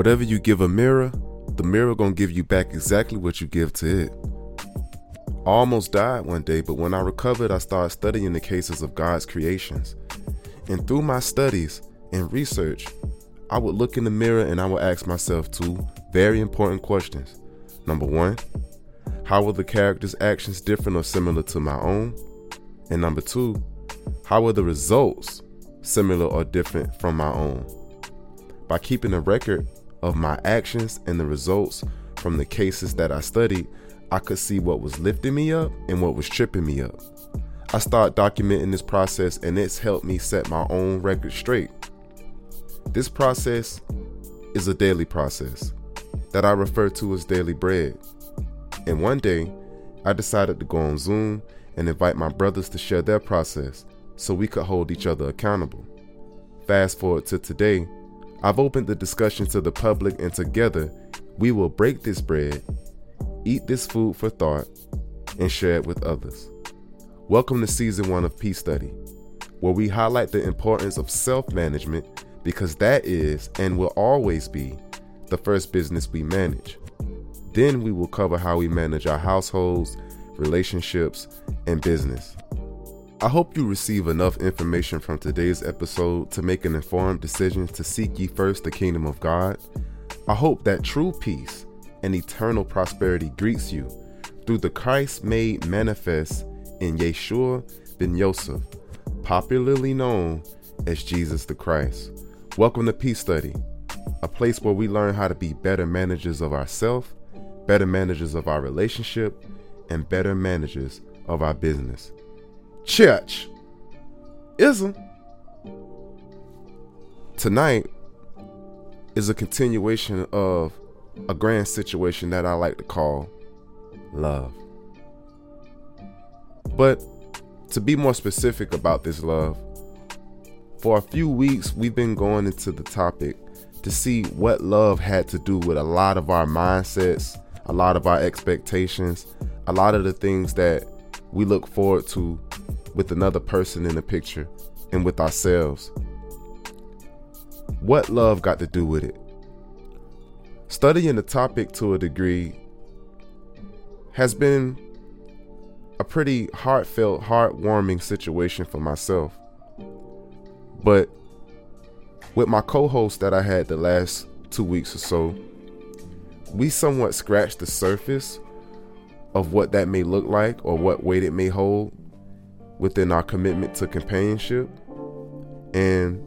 Whatever you give a mirror, the mirror gonna give you back exactly what you give to it. I almost died one day, but when I recovered, I started studying the cases of God's creations. And through my studies and research, I would look in the mirror and I would ask myself two very important questions. Number one, how were the characters' actions different or similar to my own? And number two, how were the results similar or different from my own? By keeping a record of my actions and the results from the cases that I studied, I could see what was lifting me up and what was tripping me up. I started documenting this process and it's helped me set my own record straight. This process is a daily process that I refer to as daily bread. And one day, I decided to go on Zoom and invite my brothers to share their process so we could hold each other accountable. Fast forward to today, I've opened the discussion to the public, and together we will break this bread, eat this food for thought, and share it with others. Welcome to season one of Peace Study, where we highlight the importance of self management because that is and will always be the first business we manage. Then we will cover how we manage our households, relationships, and business. I hope you receive enough information from today's episode to make an informed decision to seek ye first the kingdom of God. I hope that true peace and eternal prosperity greets you through the Christ made manifest in Yeshua ben Yosef, popularly known as Jesus the Christ. Welcome to Peace Study, a place where we learn how to be better managers of ourselves, better managers of our relationship, and better managers of our business church ism tonight is a continuation of a grand situation that I like to call love. But to be more specific about this love, for a few weeks we've been going into the topic to see what love had to do with a lot of our mindsets, a lot of our expectations, a lot of the things that we look forward to with another person in the picture and with ourselves. What love got to do with it? Studying the topic to a degree has been a pretty heartfelt, heartwarming situation for myself. But with my co host that I had the last two weeks or so, we somewhat scratched the surface of what that may look like or what weight it may hold within our commitment to companionship. And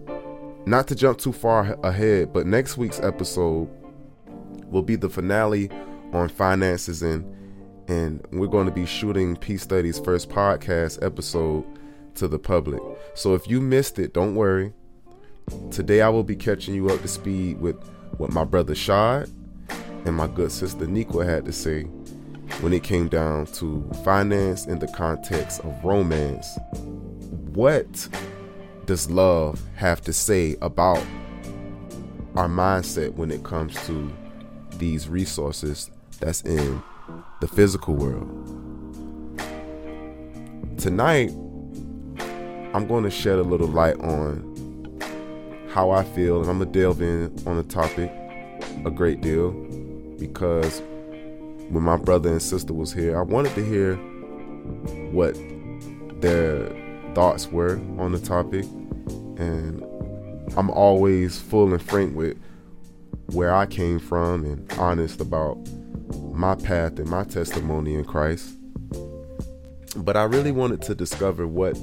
not to jump too far ahead, but next week's episode will be the finale on finances and and we're going to be shooting Peace Studies first podcast episode to the public. So if you missed it, don't worry. Today I will be catching you up to speed with what my brother Shad and my good sister Niqua had to say when it came down to finance in the context of romance. What does love have to say about our mindset when it comes to these resources that's in the physical world? Tonight, I'm going to shed a little light on how I feel, and I'm going to delve in on the topic a great deal because when my brother and sister was here, I wanted to hear what their thoughts were on the topic, and I'm always full and frank with where I came from and honest about my path and my testimony in Christ. But I really wanted to discover what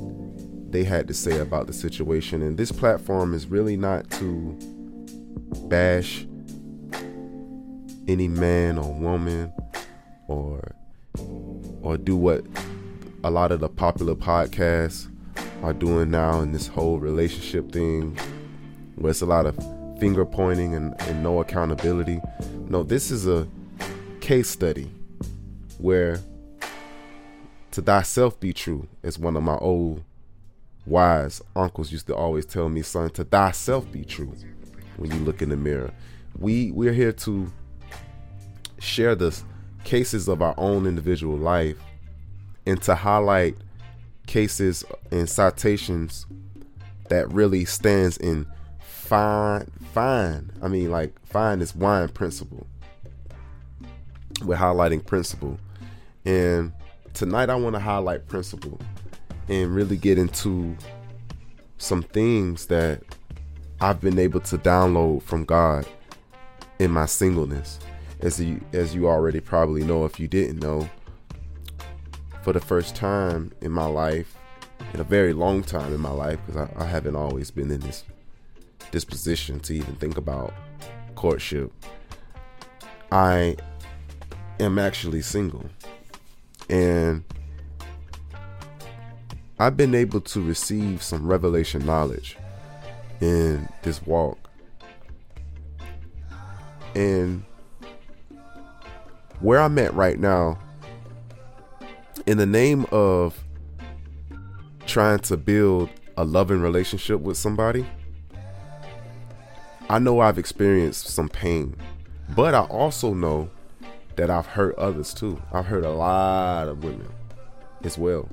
they had to say about the situation, and this platform is really not to bash any man or woman or or do what a lot of the popular podcasts are doing now in this whole relationship thing where it's a lot of finger pointing and, and no accountability. No, this is a case study where to thyself be true, as one of my old wise uncles used to always tell me, son, to thyself be true when you look in the mirror. We we're here to share this cases of our own individual life and to highlight cases and citations that really stands in fine, fine. I mean, like fine is wine principle. We're highlighting principle, and tonight I want to highlight principle and really get into some things that I've been able to download from God in my singleness. As you as you already probably know if you didn't know, for the first time in my life, in a very long time in my life, because I, I haven't always been in this disposition to even think about courtship, I am actually single. And I've been able to receive some revelation knowledge in this walk. And where I'm at right now, in the name of trying to build a loving relationship with somebody, I know I've experienced some pain, but I also know that I've hurt others too. I've hurt a lot of women as well.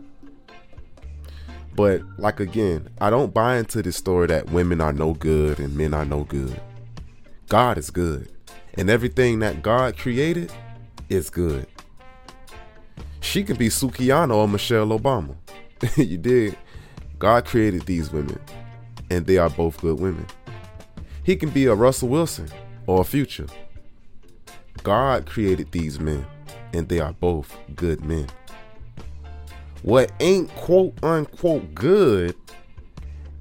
But like again, I don't buy into this story that women are no good and men are no good. God is good. And everything that God created is good. She can be Sukihana or Michelle Obama. you did. God created these women, and they are both good women. He can be a Russell Wilson or a Future. God created these men, and they are both good men. What ain't quote unquote good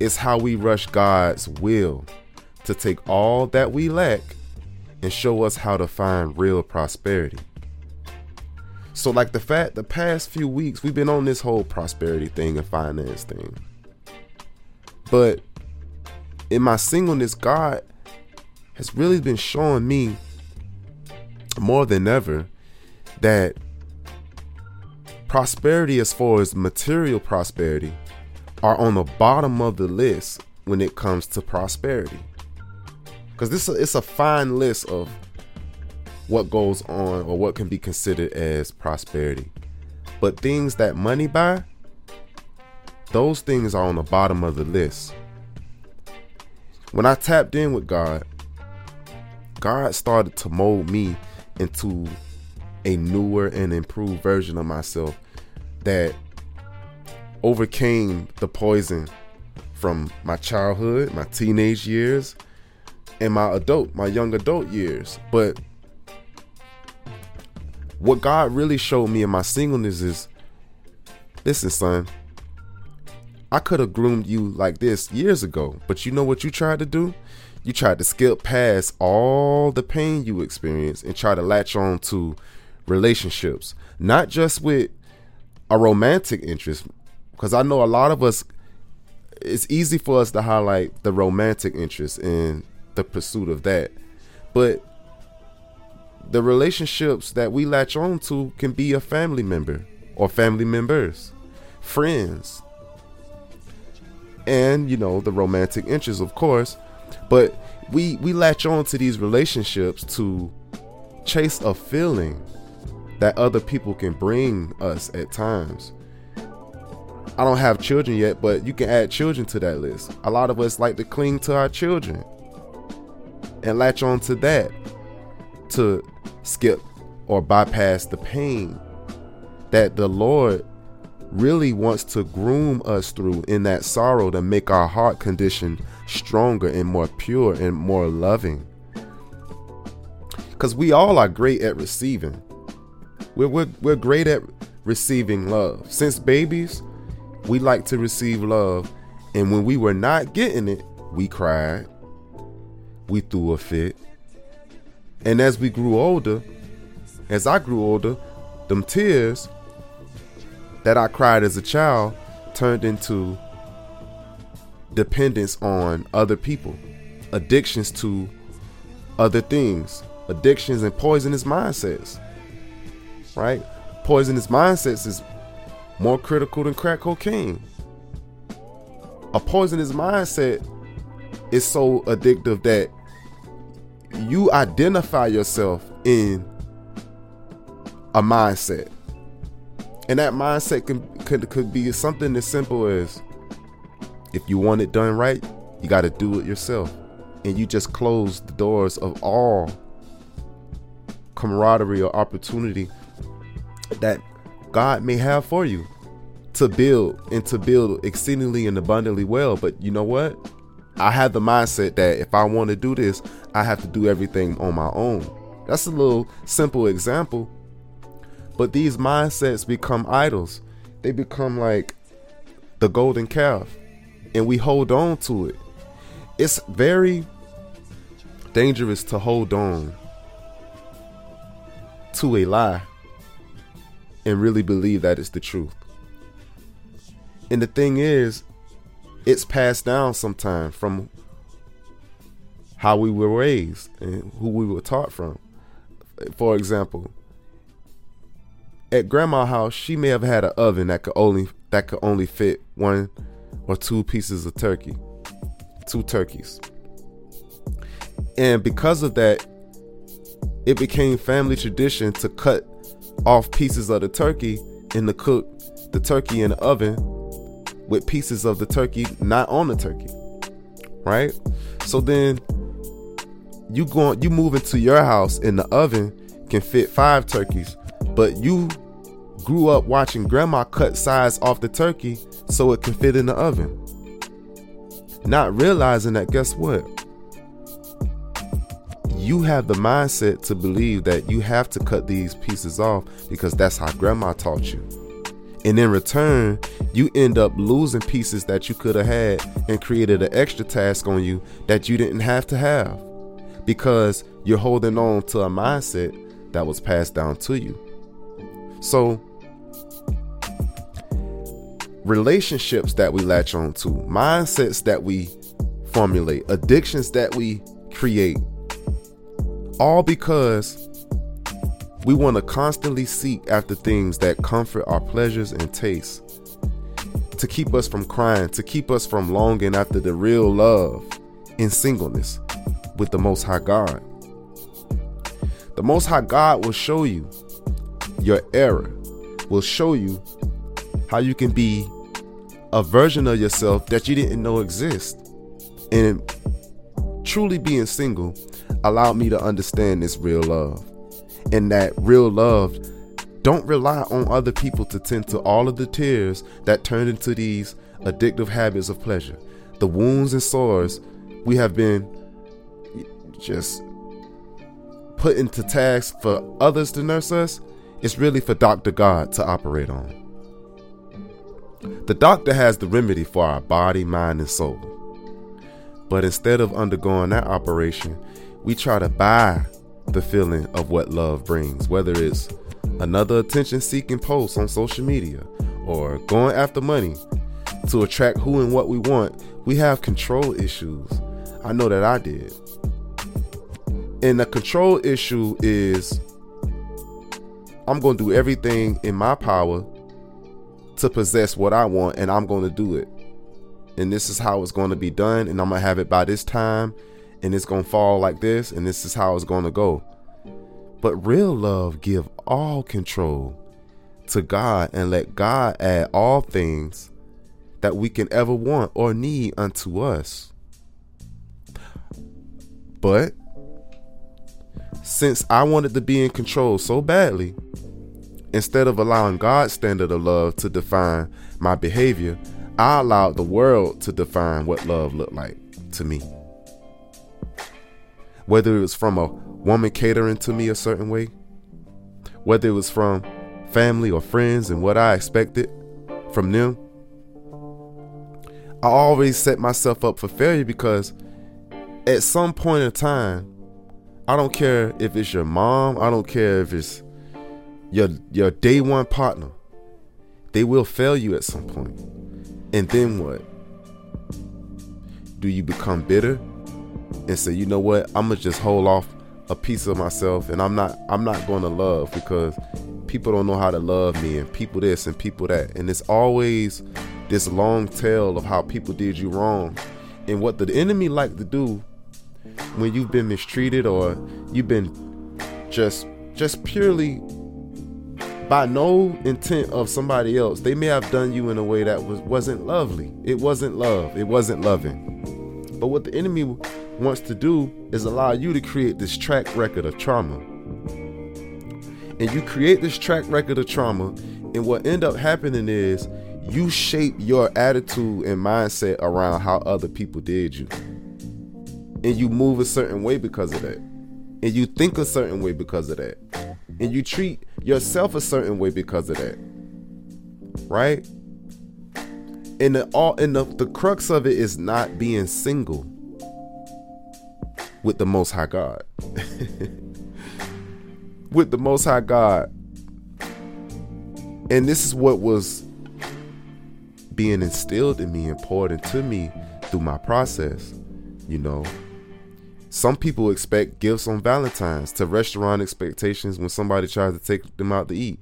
is how we rush God's will to take all that we lack and show us how to find real prosperity. So, like the fact, the past few weeks, we've been on this whole prosperity thing and finance thing. But in my singleness, God has really been showing me more than ever that prosperity as far as material prosperity are on the bottom of the list when it comes to prosperity because this it's a fine list of what goes on or what can be considered as prosperity but things that money buy those things are on the bottom of the list when i tapped in with god god started to mold me into a newer and improved version of myself that overcame the poison from my childhood, my teenage years, and my adult, my young adult years. But what God really showed me in my singleness is listen, son, I could have groomed you like this years ago, but you know what you tried to do? You tried to skip past all the pain you experienced and try to latch on to relationships, not just with a romantic interest, because I know a lot of us, it's easy for us to highlight the romantic interest in the pursuit of that. But the relationships that we latch on to can be a family member or family members, friends, and you know the romantic interests, of course. But we we latch on to these relationships to chase a feeling that other people can bring us at times. I don't have children yet, but you can add children to that list. A lot of us like to cling to our children and latch on to that to skip or bypass the pain that the Lord really wants to groom us through in that sorrow to make our heart condition stronger and more pure and more loving. Because we all are great at receiving. We're, we're, we're great at receiving love. Since babies, we like to receive love. And when we were not getting it, we cried. We threw a fit. And as we grew older, as I grew older, them tears that I cried as a child turned into dependence on other people, addictions to other things, addictions and poisonous mindsets right? Poisonous mindsets is more critical than crack cocaine. A poisonous mindset is so addictive that you identify yourself in a mindset. And that mindset can, could, could be something as simple as if you want it done right, you got to do it yourself. and you just close the doors of all camaraderie or opportunity that God may have for you to build and to build exceedingly and abundantly well. But you know what? I have the mindset that if I want to do this, I have to do everything on my own. That's a little simple example. But these mindsets become idols. They become like the golden calf, and we hold on to it. It's very dangerous to hold on to a lie and really believe that it's the truth. And the thing is, it's passed down sometime from how we were raised and who we were taught from. For example, at grandma's house, she may have had an oven that could only that could only fit one or two pieces of turkey, two turkeys. And because of that, it became family tradition to cut off pieces of the turkey and to cook the turkey in the oven with pieces of the turkey not on the turkey. Right? So then you go you move into your house and the oven can fit five turkeys, but you grew up watching grandma cut size off the turkey so it can fit in the oven. Not realizing that guess what? You have the mindset to believe that you have to cut these pieces off because that's how grandma taught you. And in return, you end up losing pieces that you could have had and created an extra task on you that you didn't have to have because you're holding on to a mindset that was passed down to you. So, relationships that we latch on to, mindsets that we formulate, addictions that we create, all because we want to constantly seek after things that comfort our pleasures and tastes, to keep us from crying, to keep us from longing after the real love in singleness with the Most High God. The Most High God will show you your error, will show you how you can be a version of yourself that you didn't know exist. And truly being single allowed me to understand this real love. And that real love don't rely on other people to tend to all of the tears that turn into these addictive habits of pleasure. The wounds and sores we have been just put into task for others to nurse us, it's really for Dr. God to operate on. The doctor has the remedy for our body, mind, and soul. But instead of undergoing that operation, we try to buy the feeling of what love brings, whether it's another attention seeking post on social media or going after money to attract who and what we want. We have control issues. I know that I did. And the control issue is I'm going to do everything in my power to possess what I want, and I'm going to do it. And this is how it's going to be done, and I'm going to have it by this time, and it's going to fall like this, and this is how it's going to go. But real love give all control to God and let God add all things that we can ever want or need unto us. But since I wanted to be in control so badly, instead of allowing God's standard of love to define my behavior, I allowed the world to define what love looked like to me. Whether it was from a woman catering to me a certain way, whether it was from family or friends and what I expected from them, I always set myself up for failure because at some point in time, I don't care if it's your mom, I don't care if it's your your day one partner. They will fail you at some point. And then what? Do you become bitter and say, "You know what? I'm going to just hold off a piece of myself and I'm not I'm not to love because people don't know how to love me and people this and people that." And it's always this long tale of how people did you wrong. And what the enemy like to do when you've been mistreated or you've been just just purely by no intent of somebody else they may have done you in a way that was wasn't lovely it wasn't love it wasn't loving but what the enemy wants to do is allow you to create this track record of trauma. And you create this track record of trauma, and what end up happening is you shape your attitude and mindset around how other people did you. And you move a certain way because of that. And you think a certain way because of that. And you treat yourself a certain way because of that. Right? And the all and the, the crux of it is not being single with the most high God. with the most high God. And this is what was being instilled in me and poured into me through my process. You know, some people expect gifts on Valentine's to restaurant expectations when somebody tries to take them out to eat.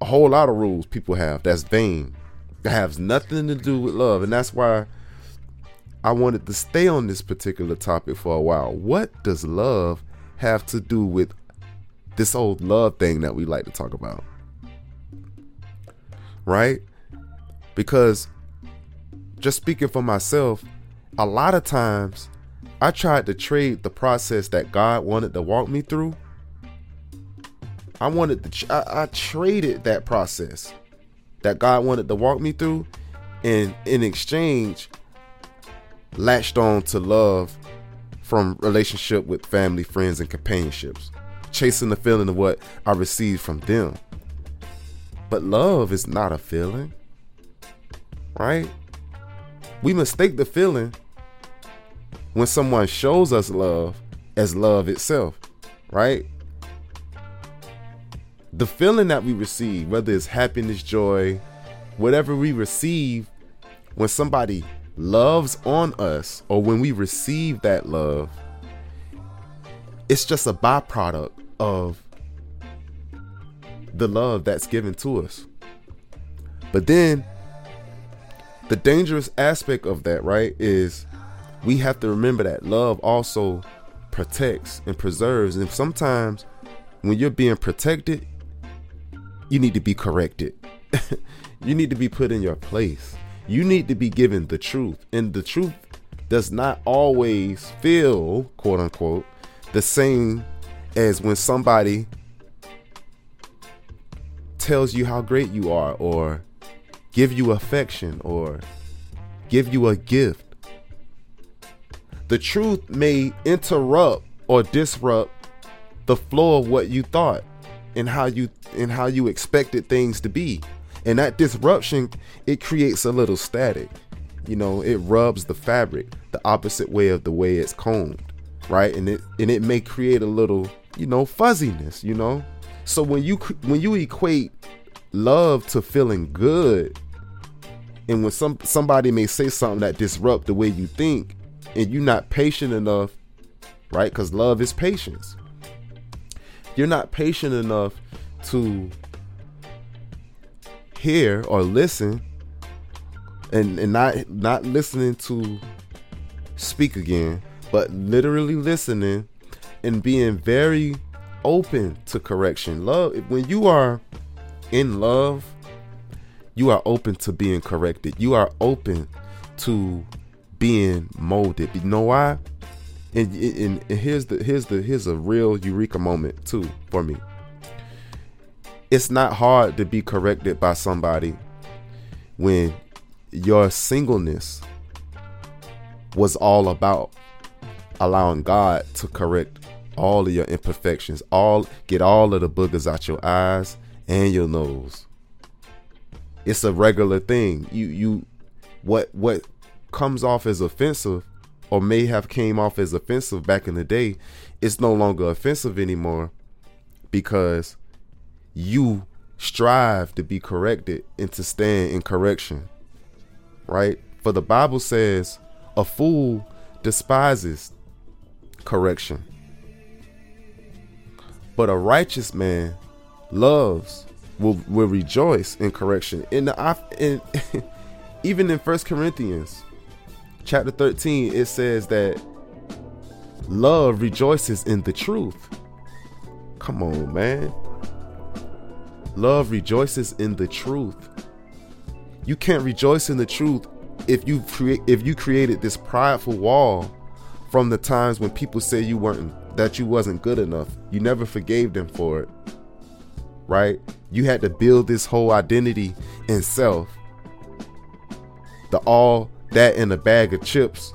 A whole lot of rules people have that's vain. That has nothing to do with love. And that's why I wanted to stay on this particular topic for a while. What does love have to do with this old love thing that we like to talk about? Right? Because just speaking for myself, a lot of times I tried to trade the process that God wanted to walk me through. I wanted to, I, I traded that process that God wanted to walk me through, and in exchange, latched on to love from relationship with family, friends, and companionships, chasing the feeling of what I received from them. But love is not a feeling right? We mistake the feeling when someone shows us love as love itself, right? The feeling that we receive, whether it's happiness, joy, whatever we receive when somebody loves on us or when we receive that love, it's just a byproduct of the love that's given to us. But then the dangerous aspect of that, right, is we have to remember that love also protects and preserves. And sometimes when you're being protected, you need to be corrected. you need to be put in your place. You need to be given the truth. And the truth does not always feel, quote unquote, the same as when somebody tells you how great you are or give you affection or give you a gift. The truth may interrupt or disrupt the flow of what you thought and how you and how you expected things to be. And that disruption it creates a little static. You know, it rubs the fabric the opposite way of the way it's combed, right? And it and it may create a little, you know, fuzziness, you know? So when you when you equate love to feeling good and when some somebody may say something that disrupt the way you think, and you're not patient enough, right? Because love is patience. You're not patient enough to hear or listen, and and not not listening to speak again, but literally listening and being very open to correction. Love when you are in love you are open to being corrected. You are open to being molded. You know why? And, and, and here's the here's the here's a real eureka moment too for me. It's not hard to be corrected by somebody when your singleness was all about allowing God to correct all of your imperfections, all get all of the boogers out your eyes and your nose it's a regular thing. You you what what comes off as offensive or may have came off as offensive back in the day, it's no longer offensive anymore because you strive to be corrected and to stand in correction. Right? For the Bible says a fool despises correction. But a righteous man loves will will rejoice in correction. In the in, even in First Corinthians chapter 13, it says that love rejoices in the truth. Come on, man. Love rejoices in the truth. You can't rejoice in the truth if you create if you created this prideful wall from the times when people say you weren't that you wasn't good enough. You never forgave them for it. Right? You had to build this whole identity in self. The all that in a bag of chips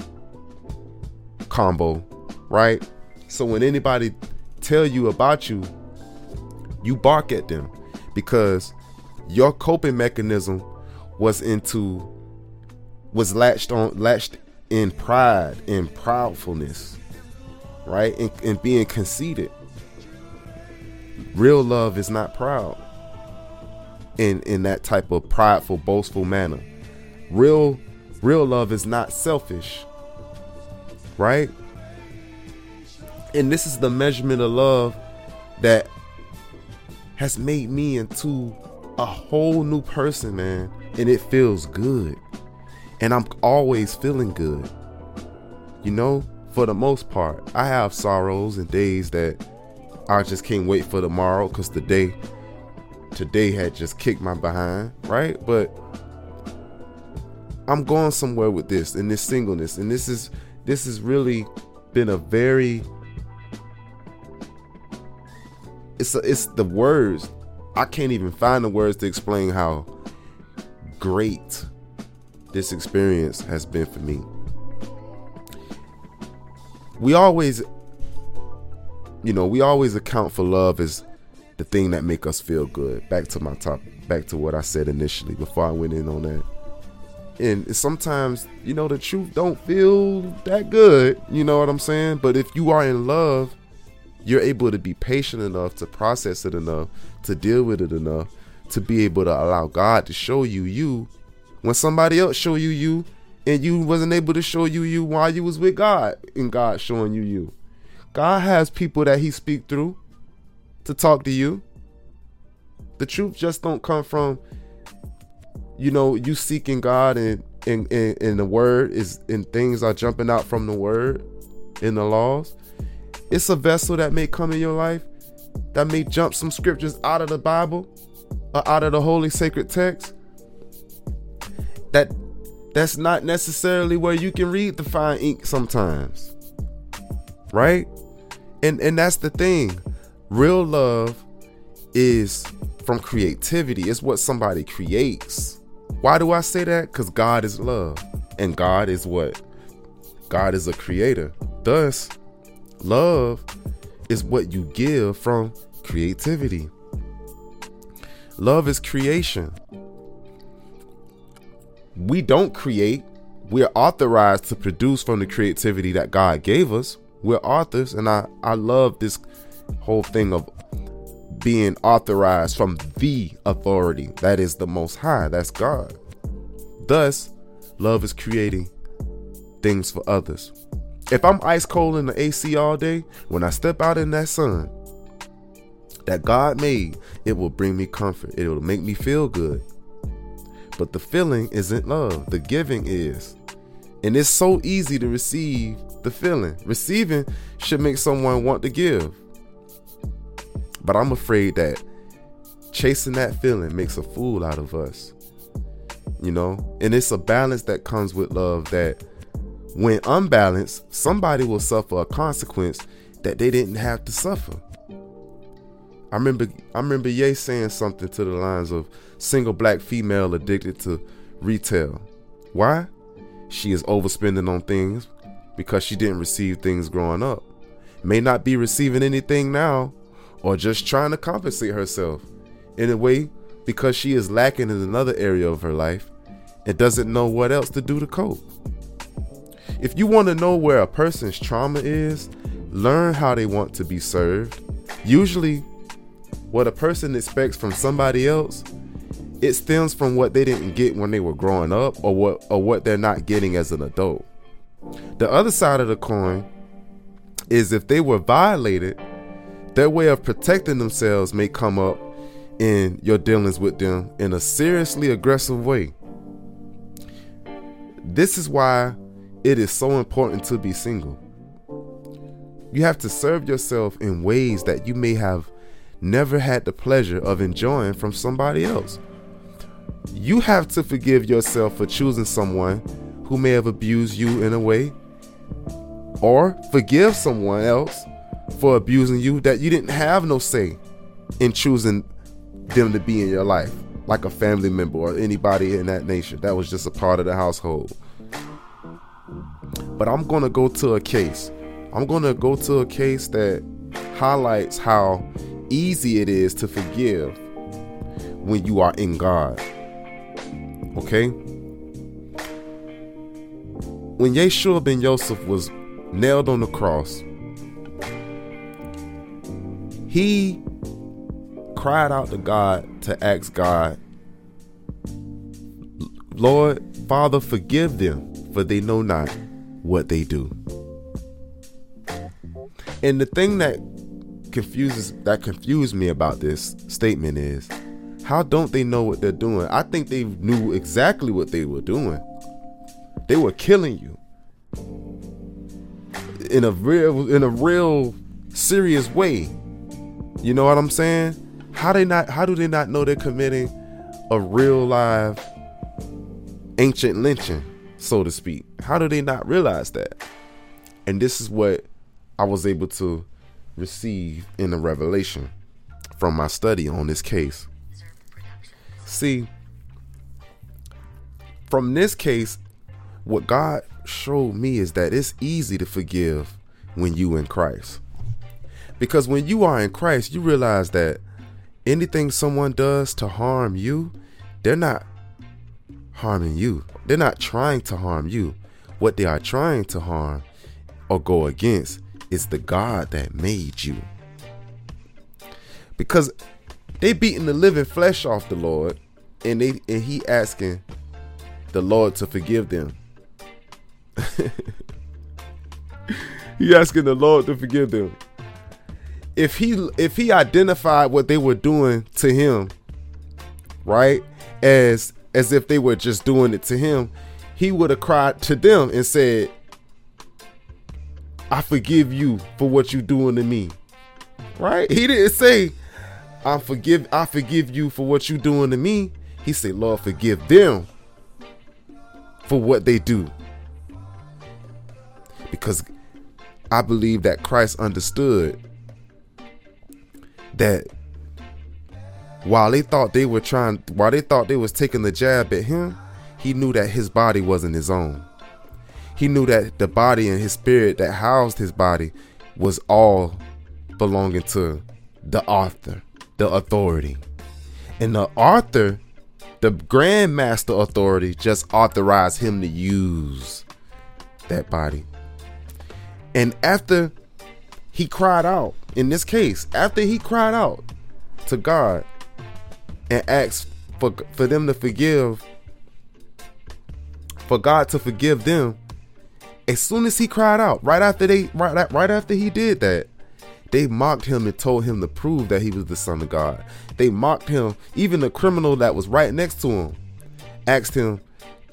combo, right? So when anybody tell you about you, you bark at them because your coping mechanism was into was latched on latched in pride in proudfulness right? And, and being conceited. Real love is not proud in in that type of prideful boastful manner. Real real love is not selfish right and this is the measurement of love that has made me into a whole new person, man. And it feels good. And I'm always feeling good. You know, for the most part, I have sorrows and days that I just can't wait for tomorrow because the day today had just kicked my behind, right? But I'm going somewhere with this and this singleness. And this is this has really been a very it's a, it's the words. I can't even find the words to explain how great this experience has been for me. We always you know, we always account for love as the thing that make us feel good. Back to my topic, back to what I said initially before I went in on that. And sometimes, you know, the truth don't feel that good, you know what I'm saying? But if you are in love, you're able to be patient enough to process it enough to deal with it enough to be able to allow God to show you you when somebody else show you you and you wasn't able to show you you while you was with God and God showing you you. God has people that he speak through to talk to you. The truth just don't come from you know you seeking God and and, and, and the word is and things are jumping out from the word in the laws it's a vessel that may come in your life that may jump some scriptures out of the Bible or out of the holy sacred text. That that's not necessarily where you can read the fine ink sometimes. Right? And and that's the thing. Real love is from creativity. It's what somebody creates. Why do I say that? Cuz God is love. And God is what? God is a creator. Thus, Love is what you give from creativity. Love is creation. We don't create, we're authorized to produce from the creativity that God gave us. We're authors, and I, I love this whole thing of being authorized from the authority that is the most high, that's God. Thus, love is creating things for others. If I'm ice cold in the AC all day, when I step out in that sun that God made, it will bring me comfort. It will make me feel good. But the feeling isn't love, the giving is. And it's so easy to receive the feeling. Receiving should make someone want to give. But I'm afraid that chasing that feeling makes a fool out of us. You know? And it's a balance that comes with love that when unbalanced, somebody will suffer a consequence that they didn't have to suffer. I remember I remember Ye saying something to the lines of single black female addicted to retail. Why? She is overspending on things because she didn't receive things growing up. May not be receiving anything now or just trying to compensate herself in a way because she is lacking in another area of her life and doesn't know what else to do to cope. If you want to know where a person's trauma is, learn how they want to be served. Usually, what a person expects from somebody else, it stems from what they didn't get when they were growing up or what or what they're not getting as an adult. The other side of the coin is if they were violated, their way of protecting themselves may come up in your dealings with them in a seriously aggressive way. This is why it is so important to be single. You have to serve yourself in ways that you may have never had the pleasure of enjoying from somebody else. You have to forgive yourself for choosing someone who may have abused you in a way or forgive someone else for abusing you that you didn't have no say in choosing them to be in your life, like a family member or anybody in that nature. That was just a part of the household. But I'm going to go to a case. I'm going to go to a case that highlights how easy it is to forgive when you are in God. Okay? When Yeshua ben Yosef was nailed on the cross, he cried out to God to ask God, Lord, Father, forgive them, for they know not what they do. And the thing that confuses that confused me about this statement is how don't they know what they're doing? I think they knew exactly what they were doing. They were killing you in a real in a real serious way. You know what I'm saying? How they not how do they not know they're committing a real live ancient lynching, so to speak? How do they not realize that? And this is what I was able to receive in the revelation from my study on this case. See, from this case, what God showed me is that it's easy to forgive when you in Christ. Because when you are in Christ, you realize that anything someone does to harm you, they're not harming you. They're not trying to harm you. What they are trying to harm or go against is the God that made you. Because they beating the living flesh off the Lord and they and he asking the Lord to forgive them. he asking the Lord to forgive them. If he if he identified what they were doing to him, right, as as if they were just doing it to him, he would have cried to them and said, I forgive you for what you doing to me. Right? He didn't say, I forgive I forgive you for what you doing to me. He said, Lord, forgive them for what they do because I believe that Christ understood that while they thought they were trying while they thought they was taking the jab at him, he knew that his body wasn't his own. He knew that the body and his spirit that housed his body was all belonging to the author, the authority. And the author, the grandmaster authority, just authorized him to use that body. And after he cried out, in this case, after he cried out to God and asked for, for them to forgive, for God to forgive them, as soon as he cried out, right after they right, right after he did that, they mocked him and told him to prove that he was the son of God. They mocked him. Even the criminal that was right next to him asked him,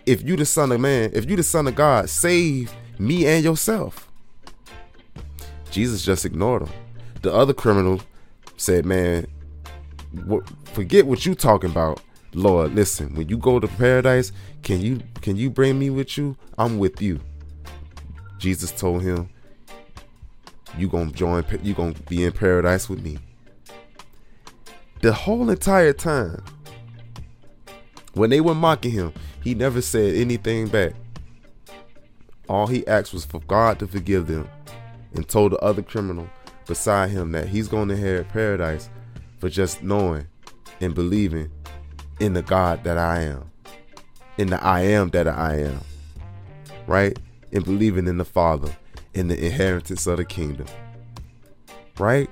if you the son of man, if you the son of God, save me and yourself. Jesus just ignored him. The other criminal said, "Man, forget what you talking about, Lord. Listen, when you go to paradise, can you can you bring me with you? I'm with you." Jesus told him, "You gonna join? You gonna be in paradise with me?" The whole entire time, when they were mocking him, he never said anything back. All he asked was for God to forgive them and told the other criminal beside him that he's going to inherit paradise for just knowing and believing in the God that I am, in the I am that I am, right? And believing in the Father, in the inheritance of the kingdom, right?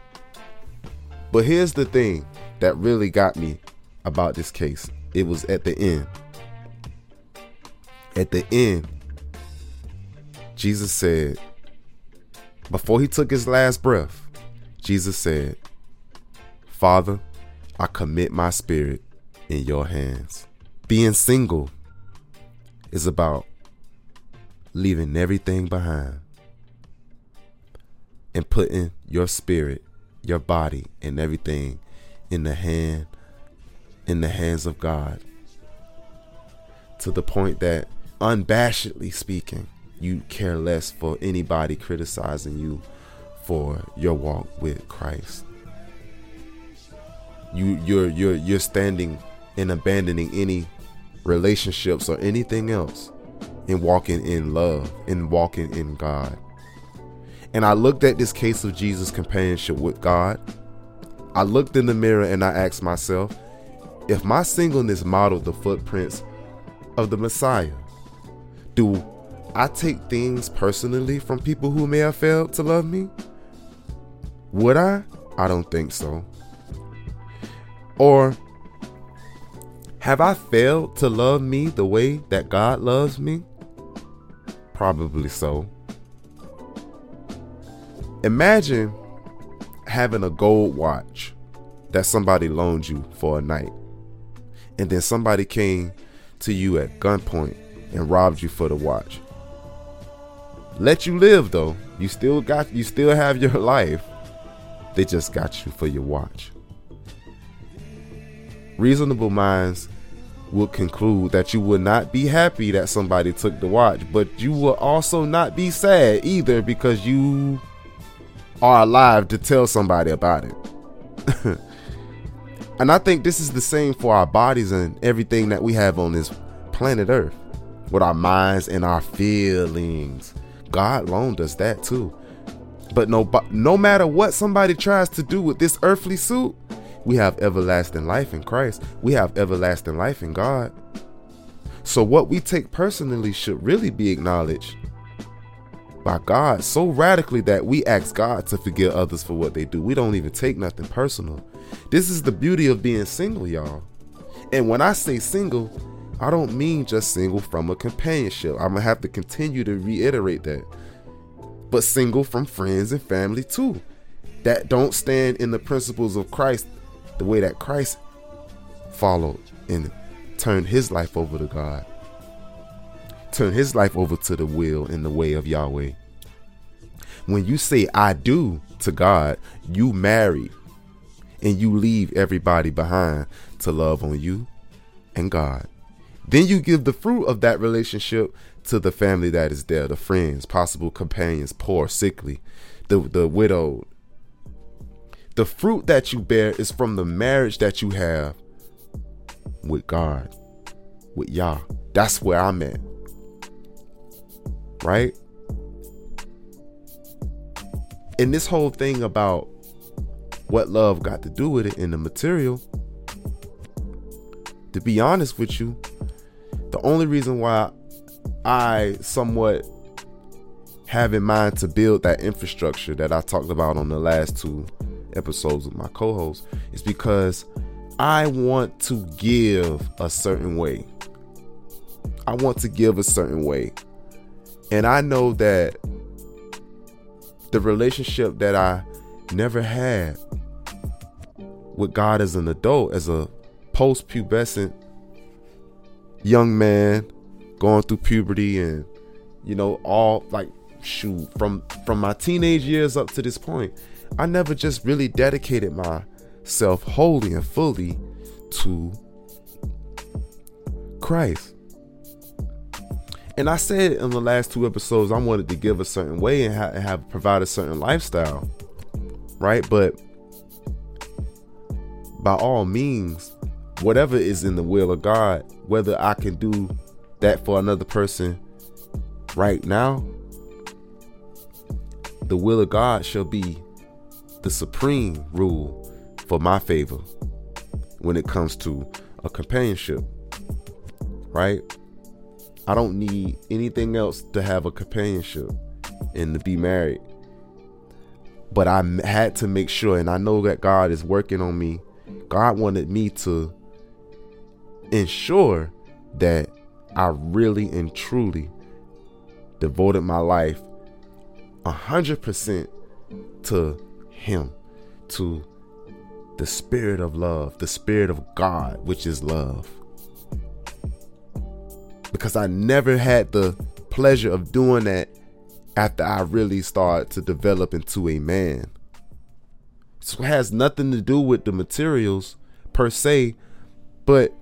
But here's the thing that really got me about this case it was at the end. At the end, Jesus said, before he took his last breath, Jesus said, Father, I commit my spirit in your hands. Being single is about leaving everything behind and putting your spirit, your body, and everything in the hand in the hands of God. To the point that unabashedly speaking, you care less for anybody criticizing you for your walk with Christ. You you're you're you're standing and abandoning any relationships or anything else and walking in love and walking in God. And I looked at this case of Jesus' companionship with God. I looked in the mirror and I asked myself, if my singleness modeled the footprints of the Messiah, do I take things personally from people who may have failed to love me? Would I? I don't think so. Or have I failed to love me the way that God loves me? Probably so. Imagine having a gold watch that somebody loaned you for a night, and then somebody came to you at gunpoint and robbed you for the watch. Let you live though. You still got you still have your life. They just got you for your watch. Reasonable minds will conclude that you would not be happy that somebody took the watch, but you will also not be sad either because you are alive to tell somebody about it. and I think this is the same for our bodies and everything that we have on this planet Earth with our minds and our feelings. God loaned us that too. But no, no matter what somebody tries to do with this earthly suit, we have everlasting life in Christ. We have everlasting life in God. So, what we take personally should really be acknowledged by God so radically that we ask God to forgive others for what they do. We don't even take nothing personal. This is the beauty of being single, y'all. And when I say single, I don't mean just single from a companionship. I'm going to have to continue to reiterate that. But single from friends and family too, that don't stand in the principles of Christ the way that Christ followed and turned his life over to God, turned his life over to the will and the way of Yahweh. When you say I do to God, you marry and you leave everybody behind to love on you and God. Then you give the fruit of that relationship to the family that is there, the friends, possible companions, poor, sickly, the, the widowed, the fruit that you bear is from the marriage that you have with God, with Yah. That's where I'm at. Right? And this whole thing about what love got to do with it in the material, to be honest with you, the only reason why I somewhat have in mind to build that infrastructure that I talked about on the last two episodes with my co-host is because I want to give a certain way. I want to give a certain way. And I know that the relationship that I never had with God as an adult, as a post pubescent young man going through puberty and you know all like shoot from from my teenage years up to this point I never just really dedicated myself wholly and fully to Christ. And I said in the last two episodes, I wanted to give a certain way and, and have provide a certain lifestyle, right? But by all means, whatever is in the will of God, whether I can do that for another person right now, the will of God shall be the supreme rule for my favor when it comes to a companionship. Right? I don't need anything else to have a companionship and to be married. But I had to make sure, and I know that God is working on me. God wanted me to ensure that I really and truly devoted my life 100% to him to the spirit of love, the spirit of God, which is love. Because I never had the pleasure of doing that after I really started to develop into a man. So it has nothing to do with the materials per se, but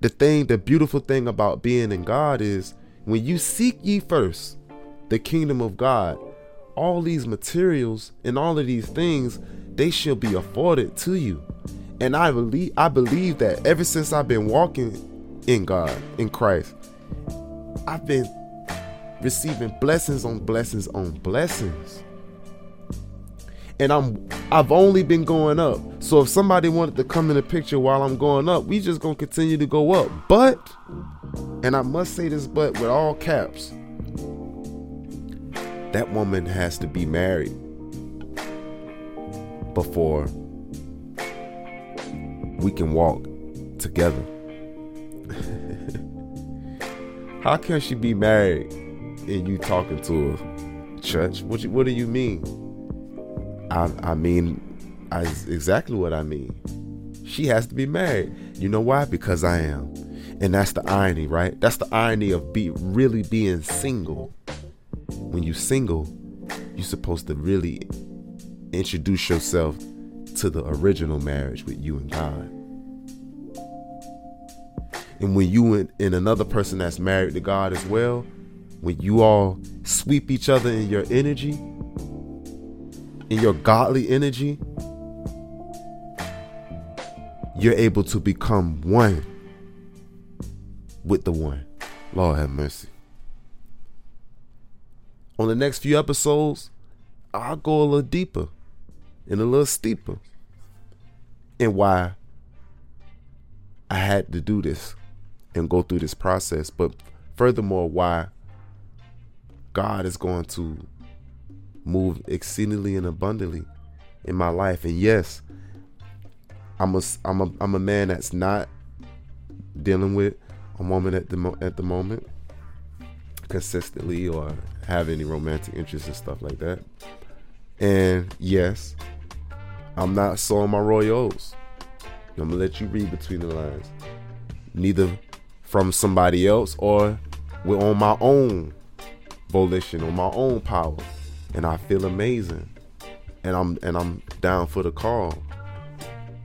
the thing, the beautiful thing about being in God is when you seek ye first the kingdom of God, all these materials and all of these things, they shall be afforded to you. And I believe I believe that ever since I've been walking in God, in Christ, I've been receiving blessings on blessings on blessings. And I'm I've only been going up. So if somebody wanted to come in the picture while I'm going up, we just gonna continue to go up. But, and I must say this but with all caps, that woman has to be married before we can walk together. How can she be married and you talking to her? church? What, you, what do you mean? I, I mean, I, exactly what I mean. She has to be married. You know why? Because I am. And that's the irony, right? That's the irony of be really being single. When you single, you're supposed to really introduce yourself to the original marriage with you and God. And when you and, and another person that's married to God as well, when you all sweep each other in your energy, in your godly energy, you're able to become one with the one. Lord have mercy. On the next few episodes, I'll go a little deeper and a little steeper and why I had to do this and go through this process. But furthermore, why God is going to move exceedingly and abundantly in my life. And yes, I'm a I'm a I'm a man that's not dealing with a woman at the at the moment consistently or have any romantic interests and stuff like that. And yes, I'm not sowing my royals. I'm gonna let you read between the lines. Neither from somebody else or we're on my own volition, on my own power. And I feel amazing. And I'm and I'm down for the call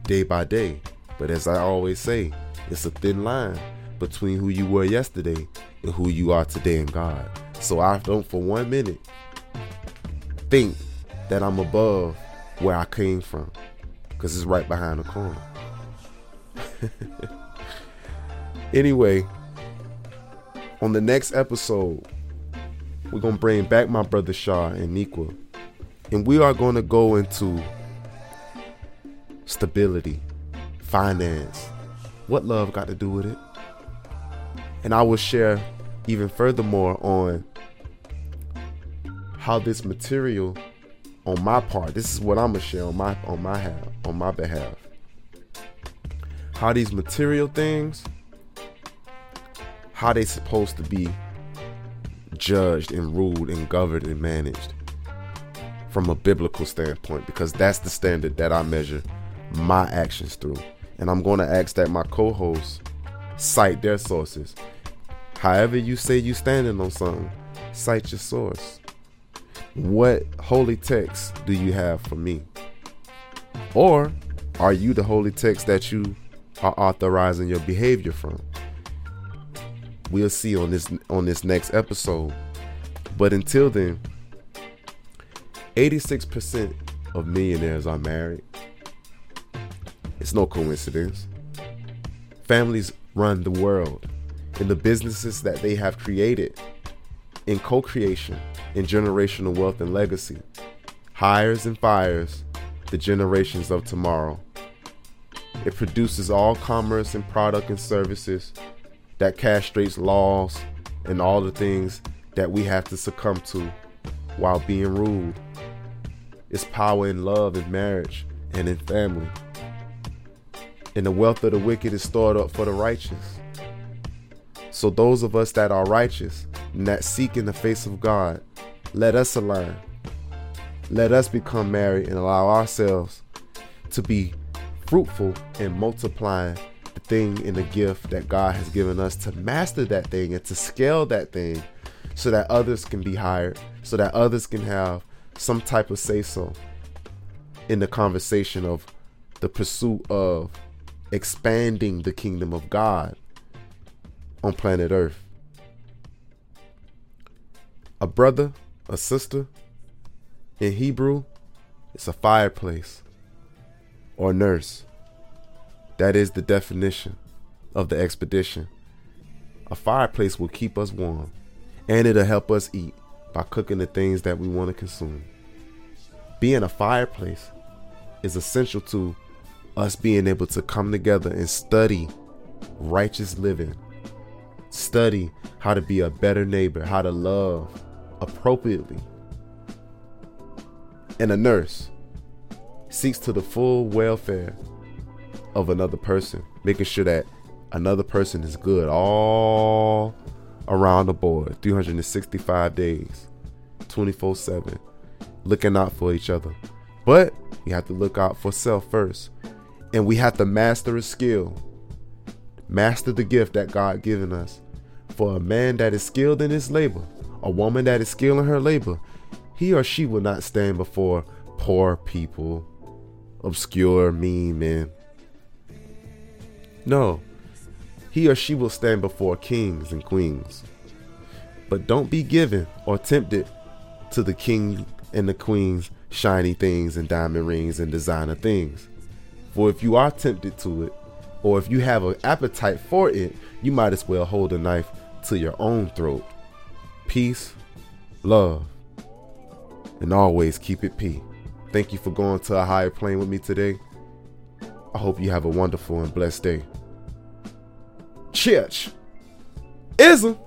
day by day. But as I always say, it's a thin line between who you were yesterday and who you are today in God. So I don't for one minute think that I'm above where I came from because it's right behind the corner. anyway, on the next episode, we're to bring back my brother Shad and Niqua. And we are to go into stability, finance. What love got to do with it? And I will share even furthermore on how this material on my part, this is what I'm gonna share on my on my half, on my behalf. How these material things, how they supposed to be judged and ruled and governed and managed from a biblical standpoint, because that's the standard that I measure my actions through. And I'm going to ask that my co-hosts cite their sources. However you say you're standing on something, cite your source. What holy text do you have for me? Or are you the holy text that you are authorizing your behavior from? We'll see on this on this next episode. But until then, 86% of millionaires are married. It's no coincidence. Families run the world, and the businesses that they have created in co creation, in generational wealth and legacy, hires and fires the generations of tomorrow. It produces all commerce and product and services that castrates laws and all the things that we have to succumb to while being ruled. It's power in love in marriage and in family. And the wealth of the wicked is stored up for the righteous. So those of us that are righteous and that seek in the face of God, let us align. Let us become married and allow ourselves to be fruitful and multiplying thing and the gift that God has given us to master that thing and to scale that thing so that others can be hired, so that others can have some type of say so in the conversation of the pursuit of expanding the kingdom of God on planet Earth. A brother, a sister, in Hebrew, it's a fireplace or nurse. That is the definition of the expedition. A fireplace will keep us warm and it'll help us eat by cooking the things that we want to consume. Being a fireplace is essential to us being able to come together and study righteous living, study how to be a better neighbor, how to love appropriately. And a nurse seeks to the full welfare of another person, making sure that another person is good all around the board 365 days, 24 7, looking out for each other. But we have to look out for self first. And we have to master a skill, master the gift that God given us. For a man that is skilled in his labor, a woman that is skilled in her labor, he or she will not stand before poor people, obscure, mean men. No, he or she will stand before kings and queens. But don't be given or tempted to the king and the queen's shiny things and diamond rings and designer things. For if you are tempted to it, or if you have an appetite for it, you might as well hold a knife to your own throat. Peace, love, and always keep it P. Thank you for going to a higher plane with me today. I hope you have a wonderful and blessed day. Church. Ism.